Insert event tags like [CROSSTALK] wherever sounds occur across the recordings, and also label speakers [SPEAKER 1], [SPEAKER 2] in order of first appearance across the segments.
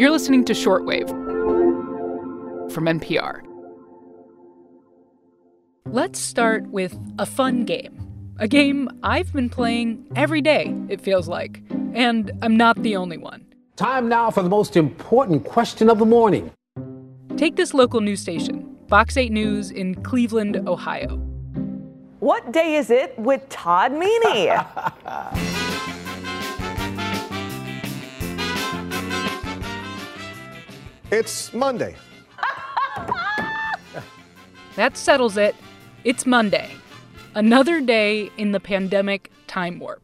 [SPEAKER 1] You're listening to Shortwave from NPR. Let's start with a fun game. A game I've been playing every day, it feels like. And I'm not the only one.
[SPEAKER 2] Time now for the most important question of the morning.
[SPEAKER 1] Take this local news station, Fox 8 News in Cleveland, Ohio.
[SPEAKER 3] What day is it with Todd Meany? [LAUGHS]
[SPEAKER 4] It's Monday. [LAUGHS]
[SPEAKER 1] That settles it. It's Monday. Another day in the pandemic time warp.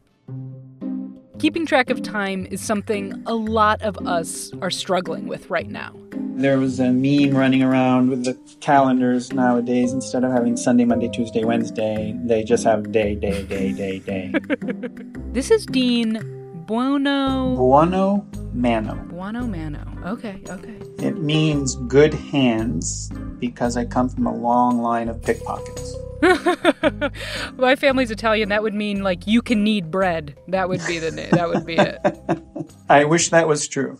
[SPEAKER 1] Keeping track of time is something a lot of us are struggling with right now.
[SPEAKER 5] There was a meme running around with the calendars nowadays. Instead of having Sunday, Monday, Tuesday, Wednesday, they just have day, day, day, day, day. [LAUGHS]
[SPEAKER 1] This is Dean Buono.
[SPEAKER 5] Buono mano.
[SPEAKER 1] Buono Mano. Okay, okay.
[SPEAKER 5] It means good hands because I come from a long line of pickpockets. [LAUGHS]
[SPEAKER 1] My family's Italian. That would mean like you can knead bread. That would be the name. That would be it. [LAUGHS]
[SPEAKER 5] I wish that was true.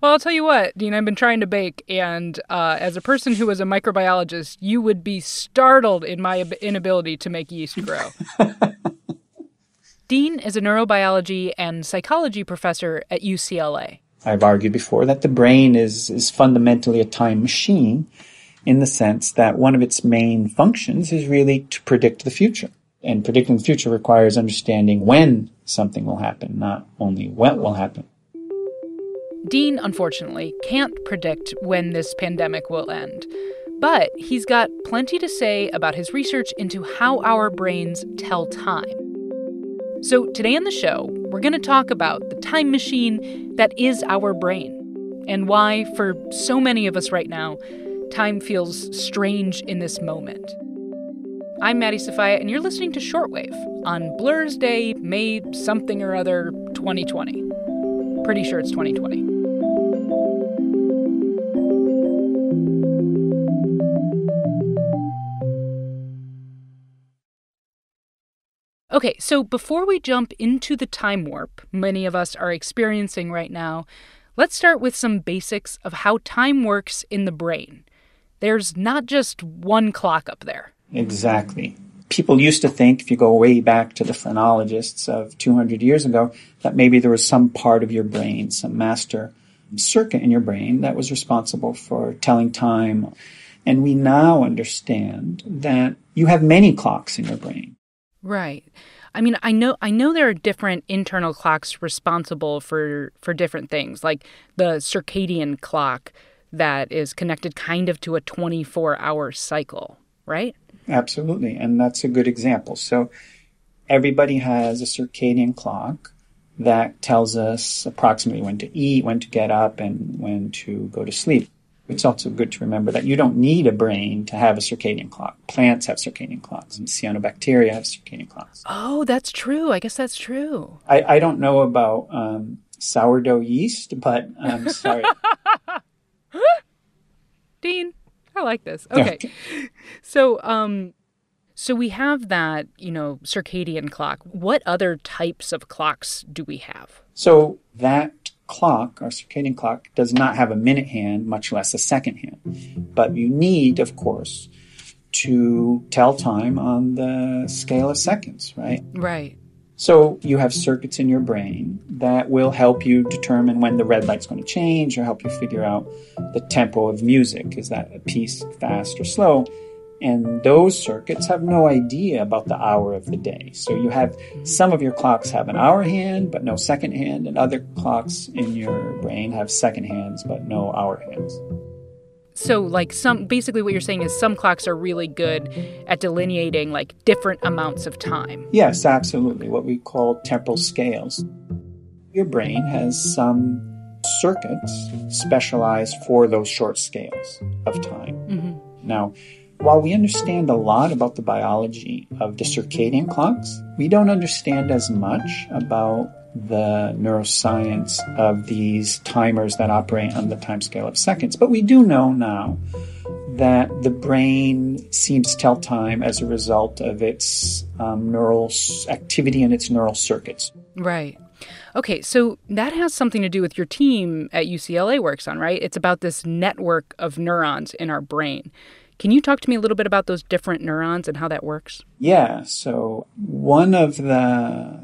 [SPEAKER 1] Well, I'll tell you what, Dean. I've been trying to bake, and uh, as a person who is a microbiologist, you would be startled in my inability to make yeast grow. [LAUGHS] Dean is a neurobiology and psychology professor at UCLA.
[SPEAKER 5] I've argued before that the brain is, is fundamentally a time machine in the sense that one of its main functions is really to predict the future. And predicting the future requires understanding when something will happen, not only what will happen.
[SPEAKER 1] Dean, unfortunately, can't predict when this pandemic will end. But he's got plenty to say about his research into how our brains tell time. So, today on the show, we're going to talk about the time machine that is our brain and why, for so many of us right now, time feels strange in this moment. I'm Maddie Sofia, and you're listening to Shortwave on Blur's Day, May something or other 2020. Pretty sure it's 2020. Okay, so before we jump into the time warp many of us are experiencing right now, let's start with some basics of how time works in the brain. There's not just one clock up there.
[SPEAKER 5] Exactly. People used to think, if you go way back to the phrenologists of 200 years ago, that maybe there was some part of your brain, some master circuit in your brain that was responsible for telling time. And we now understand that you have many clocks in your brain.
[SPEAKER 1] Right. I mean, I know I know there are different internal clocks responsible for for different things, like the circadian clock that is connected kind of to a 24-hour cycle, right?
[SPEAKER 5] Absolutely. And that's a good example. So everybody has a circadian clock that tells us approximately when to eat, when to get up, and when to go to sleep. It's also good to remember that you don't need a brain to have a circadian clock. Plants have circadian clocks, and cyanobacteria have circadian clocks.
[SPEAKER 1] Oh, that's true. I guess that's true.
[SPEAKER 5] I, I don't know about um, sourdough yeast, but I'm sorry. [LAUGHS]
[SPEAKER 1] Dean, I like this. Okay. so, um so we have that, you know, circadian clock. What other types of clocks do we have?
[SPEAKER 5] So that clock, our circadian clock, does not have a minute hand, much less a second hand. But you need, of course, to tell time on the scale of seconds, right?
[SPEAKER 1] Right.
[SPEAKER 5] So you have circuits in your brain that will help you determine when the red light's going to change or help you figure out the tempo of music. Is that a piece fast or slow? And those circuits have no idea about the hour of the day. So you have some of your clocks have an hour hand, but no second hand, and other clocks in your brain have second hands, but no hour hands.
[SPEAKER 1] So like some basically what you're saying is some clocks are really good at delineating like different amounts of time.
[SPEAKER 5] Yes, absolutely. What we call temporal scales. Your brain has some circuits specialized for those short scales of time.
[SPEAKER 1] Mm-hmm.
[SPEAKER 5] Now, while we understand a lot about the biology of the circadian clocks, we don't understand as much about the neuroscience of these timers that operate on the timescale of seconds. But we do know now that the brain seems to tell time as a result of its um, neural activity and its neural circuits.
[SPEAKER 1] Right. Okay, so that has something to do with your team at UCLA works on, right? It's about this network of neurons in our brain. Can you talk to me a little bit about those different neurons and how that works?
[SPEAKER 5] Yeah, so one of the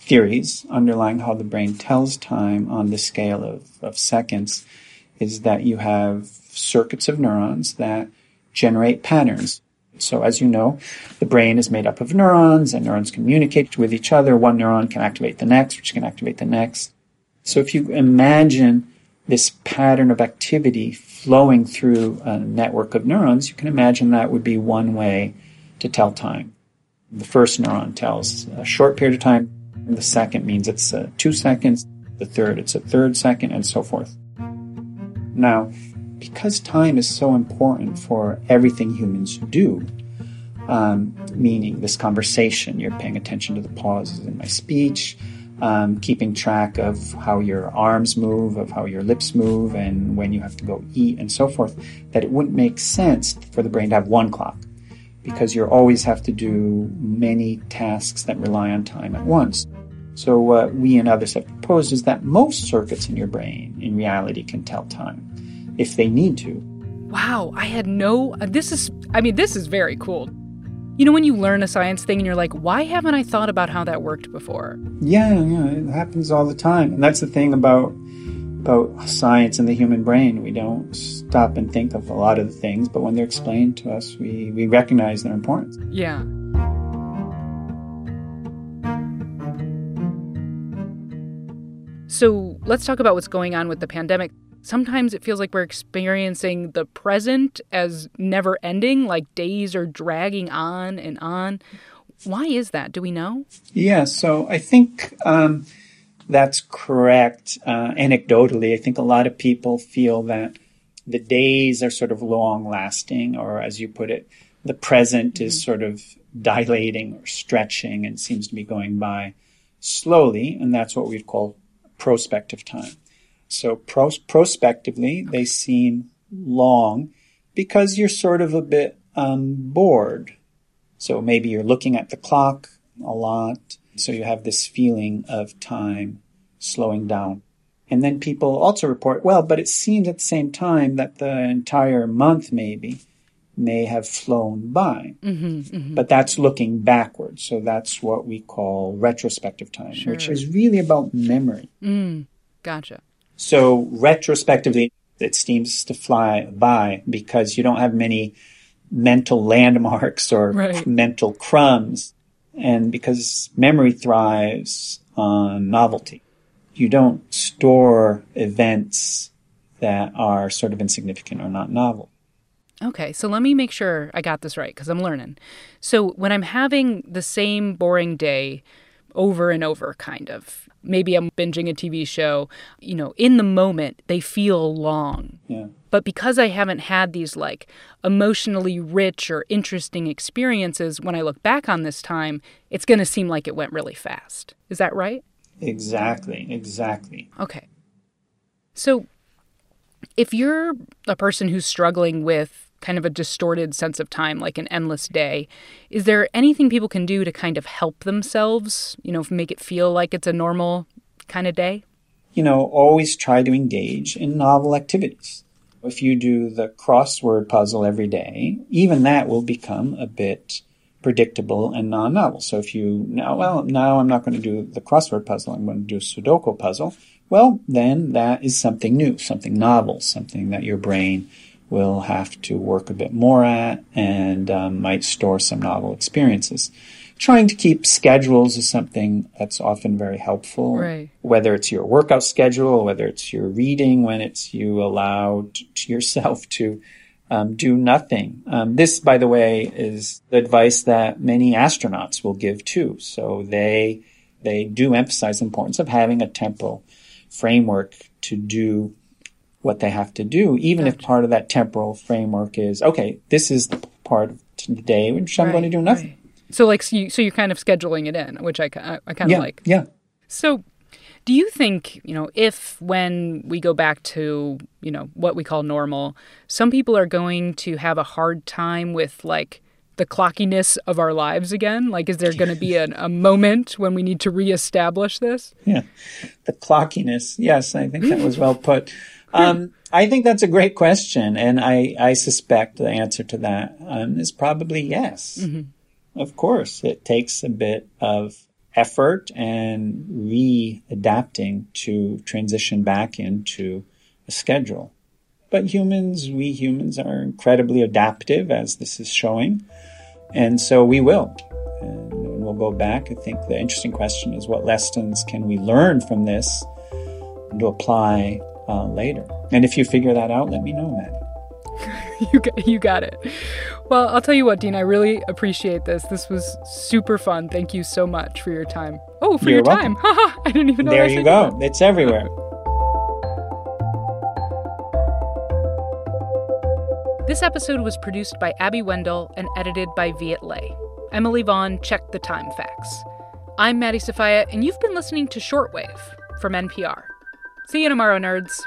[SPEAKER 5] theories underlying how the brain tells time on the scale of, of seconds is that you have circuits of neurons that generate patterns. So as you know, the brain is made up of neurons and neurons communicate with each other. One neuron can activate the next, which can activate the next. So if you imagine this pattern of activity flowing through a network of neurons, you can imagine that would be one way to tell time. The first neuron tells a short period of time, the second means it's uh, two seconds, the third, it's a third second, and so forth. Now, because time is so important for everything humans do, um, meaning this conversation, you're paying attention to the pauses in my speech, um, keeping track of how your arms move, of how your lips move, and when you have to go eat, and so forth, that it wouldn't make sense for the brain to have one clock because you always have to do many tasks that rely on time at once. So, what we and others have proposed is that most circuits in your brain in reality can tell time if they need to.
[SPEAKER 1] Wow, I had no. Uh, this is, I mean, this is very cool. You know, when you learn a science thing and you're like, why haven't I thought about how that worked before?
[SPEAKER 5] Yeah, yeah, it happens all the time. And that's the thing about about science and the human brain. We don't stop and think of a lot of the things, but when they're explained to us, we, we recognize their importance.
[SPEAKER 1] Yeah. So let's talk about what's going on with the pandemic sometimes it feels like we're experiencing the present as never ending, like days are dragging on and on. Why is that? Do we know?
[SPEAKER 5] Yeah, so I think um, that's correct. Uh, anecdotally, I think a lot of people feel that the days are sort of long lasting, or as you put it, the present mm-hmm. is sort of dilating or stretching and seems to be going by slowly, and that's what we'd call prospective time. So pros- prospectively, they seem long because you're sort of a bit um, bored. So maybe you're looking at the clock a lot. So you have this feeling of time slowing down. And then people also report, well, but it seems at the same time that the entire month maybe may have flown by. Mm-hmm, mm-hmm. But that's looking backwards. So that's what we call retrospective time, sure. which is really about memory.
[SPEAKER 1] Mm, gotcha.
[SPEAKER 5] So retrospectively, it seems to fly by because you don't have many mental landmarks or right. mental crumbs. And because memory thrives on novelty, you don't store events that are sort of insignificant or not novel.
[SPEAKER 1] Okay, so let me make sure I got this right because I'm learning. So when I'm having the same boring day over and over, kind of, maybe I'm binging a TV show, you know, in the moment, they feel long.
[SPEAKER 5] Yeah.
[SPEAKER 1] But because I haven't had these like emotionally rich or interesting experiences, when I look back on this time, it's going to seem like it went really fast. Is that right?
[SPEAKER 5] Exactly, exactly.
[SPEAKER 1] Okay. So if you're a person who's struggling with kind of a distorted sense of time, like an endless day. Is there anything people can do to kind of help themselves, you know, make it feel like it's a normal kind of day?
[SPEAKER 5] You know, always try to engage in novel activities. If you do the crossword puzzle every day, even that will become a bit predictable and non-novel. So if you now, well, now I'm not going to do the crossword puzzle. I'm going to do a Sudoku puzzle. Well, then that is something new, something novel, something that your brain will have to work a bit more at and um, might store some novel experiences. Trying to keep schedules is something that's often very helpful.
[SPEAKER 1] Right.
[SPEAKER 5] Whether it's your workout schedule, whether it's your reading, when it's you allowed to yourself [LAUGHS] to um, do nothing. Um, this, by the way, is the advice that many astronauts will give too. So they they do emphasize the importance of having a temporal framework to do what they have to do, even gotcha. if part of that temporal framework is okay. This is the part of the day which I'm right, going to do nothing. Right.
[SPEAKER 1] So, like, so, you, so you're kind of scheduling it in, which I, I, I kind of
[SPEAKER 5] yeah,
[SPEAKER 1] like.
[SPEAKER 5] Yeah.
[SPEAKER 1] So, do you think, you know, if when we go back to, you know, what we call normal, some people are going to have a hard time with like the the clockiness of our lives again? Like, is there going to be an, a moment when we need to reestablish this?
[SPEAKER 5] Yeah, the clockiness. Yes, I think that was well put. Um, I think that's a great question, and I, I suspect the answer to that um, is probably yes. Mm-hmm. Of course, it takes a bit of effort and readapting to transition back into a schedule. But humans, we humans are incredibly adaptive, as this is showing. And so we will. And we'll go back. I think the interesting question is what lessons can we learn from this to apply uh, later? And if you figure that out, let me know, Maddie. [LAUGHS]
[SPEAKER 1] you, got, you got it. Well, I'll tell you what, Dean, I really appreciate this. This was super fun. Thank you so much for your time. Oh, for
[SPEAKER 5] You're
[SPEAKER 1] your
[SPEAKER 5] welcome.
[SPEAKER 1] time. [LAUGHS] I didn't even know
[SPEAKER 5] There you go.
[SPEAKER 1] that.
[SPEAKER 5] It's everywhere. [LAUGHS]
[SPEAKER 1] This episode was produced by Abby Wendle and edited by Viet Le. Emily Vaughn checked the time facts. I'm Maddie Sofia, and you've been listening to Shortwave from NPR. See you tomorrow, nerds.